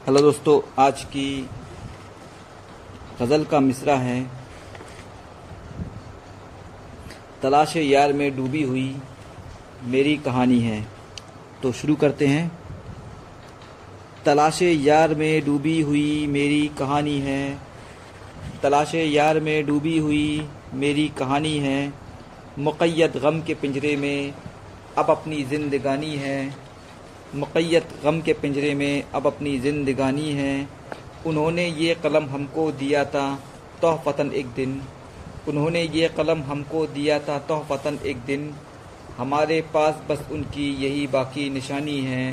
Hello दोस्तों, आज की गज़ल का मिसरा है। तलाश यार में डूबी हुई मेरी कहानी है। तो शुरू करते हैं। तलाश यार में डूबी हुई मेरी कहानी है। तलाश यार में डूबी हुई मेरी कहानी है। मुक़ैद गम के पिंजरे में अब अपनी ज़िंदगानी है। मुक़ैद गम के पिंजरे में अब अपनी ज़िंदगानी है। उन्होंने ये कलम हमको दिया था तोहफ़तन एक दिन। उन्होंने ये कलम हमको दिया था तोहफ़तन एक दिन। हमारे पास बस उनकी यही बाकी निशानी है।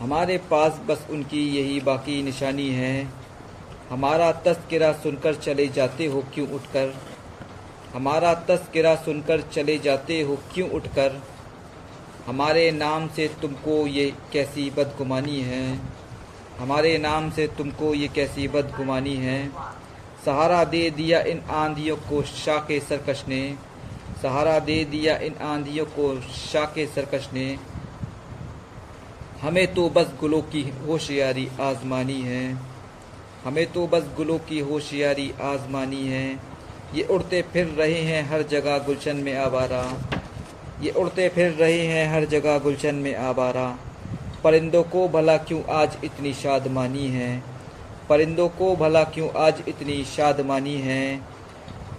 हमारे पास बस उनकी यही बाकी निशानी है। हमारा तस्करा सुनकर चले जाते हो क्यों उठकर? हमारा तस्करा सुनकर चले जाते हो क्यों उठकर? हमारे नाम से तुमको ये कैसी बदगुमानी है? हमारे नाम से तुमको ये कैसी बदगुमानी है? सहारा दे दिया इन आंधियों को शाके सरकश ने। सहारा दे दिया इन आंधियों को शाके सरकश ने। हमें तो बस गुलों की होशियारी आजमानी है। हमें तो बस गुलों की होशियारी आजमानी है। ये उड़ते फिर रहे हैं हर जगह गुलशन में आवारा। ये उड़ते फिर रहे हैं हर जगह गुलशन में आवारा। परिंदों को भला क्यों आज इतनी शादमानी है? परिंदों को भला क्यों आज इतनी शादमानी है?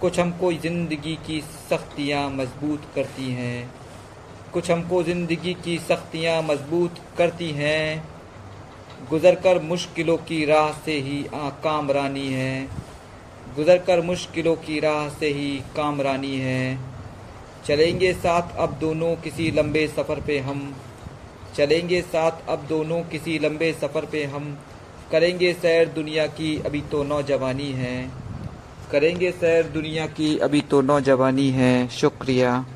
कुछ हमको ज़िंदगी की सख्तियाँ मज़बूत करती हैं। कुछ हमको ज़िंदगी की सख्तियाँ मज़बूत करती हैं। गुज़र कर मुश्किलों की राह से ही कामरानी है। गुज़र कर मुश्किलों की राह से ही कामरानी है। चलेंगे साथ अब दोनों किसी लंबे सफ़र पे हम। चलेंगे साथ अब दोनों किसी लंबे सफ़र पे हम। करेंगे सैर दुनिया की, अभी तो नौजवानी है। करेंगे सैर दुनिया की, अभी तो नौजवानी है। शुक्रिया।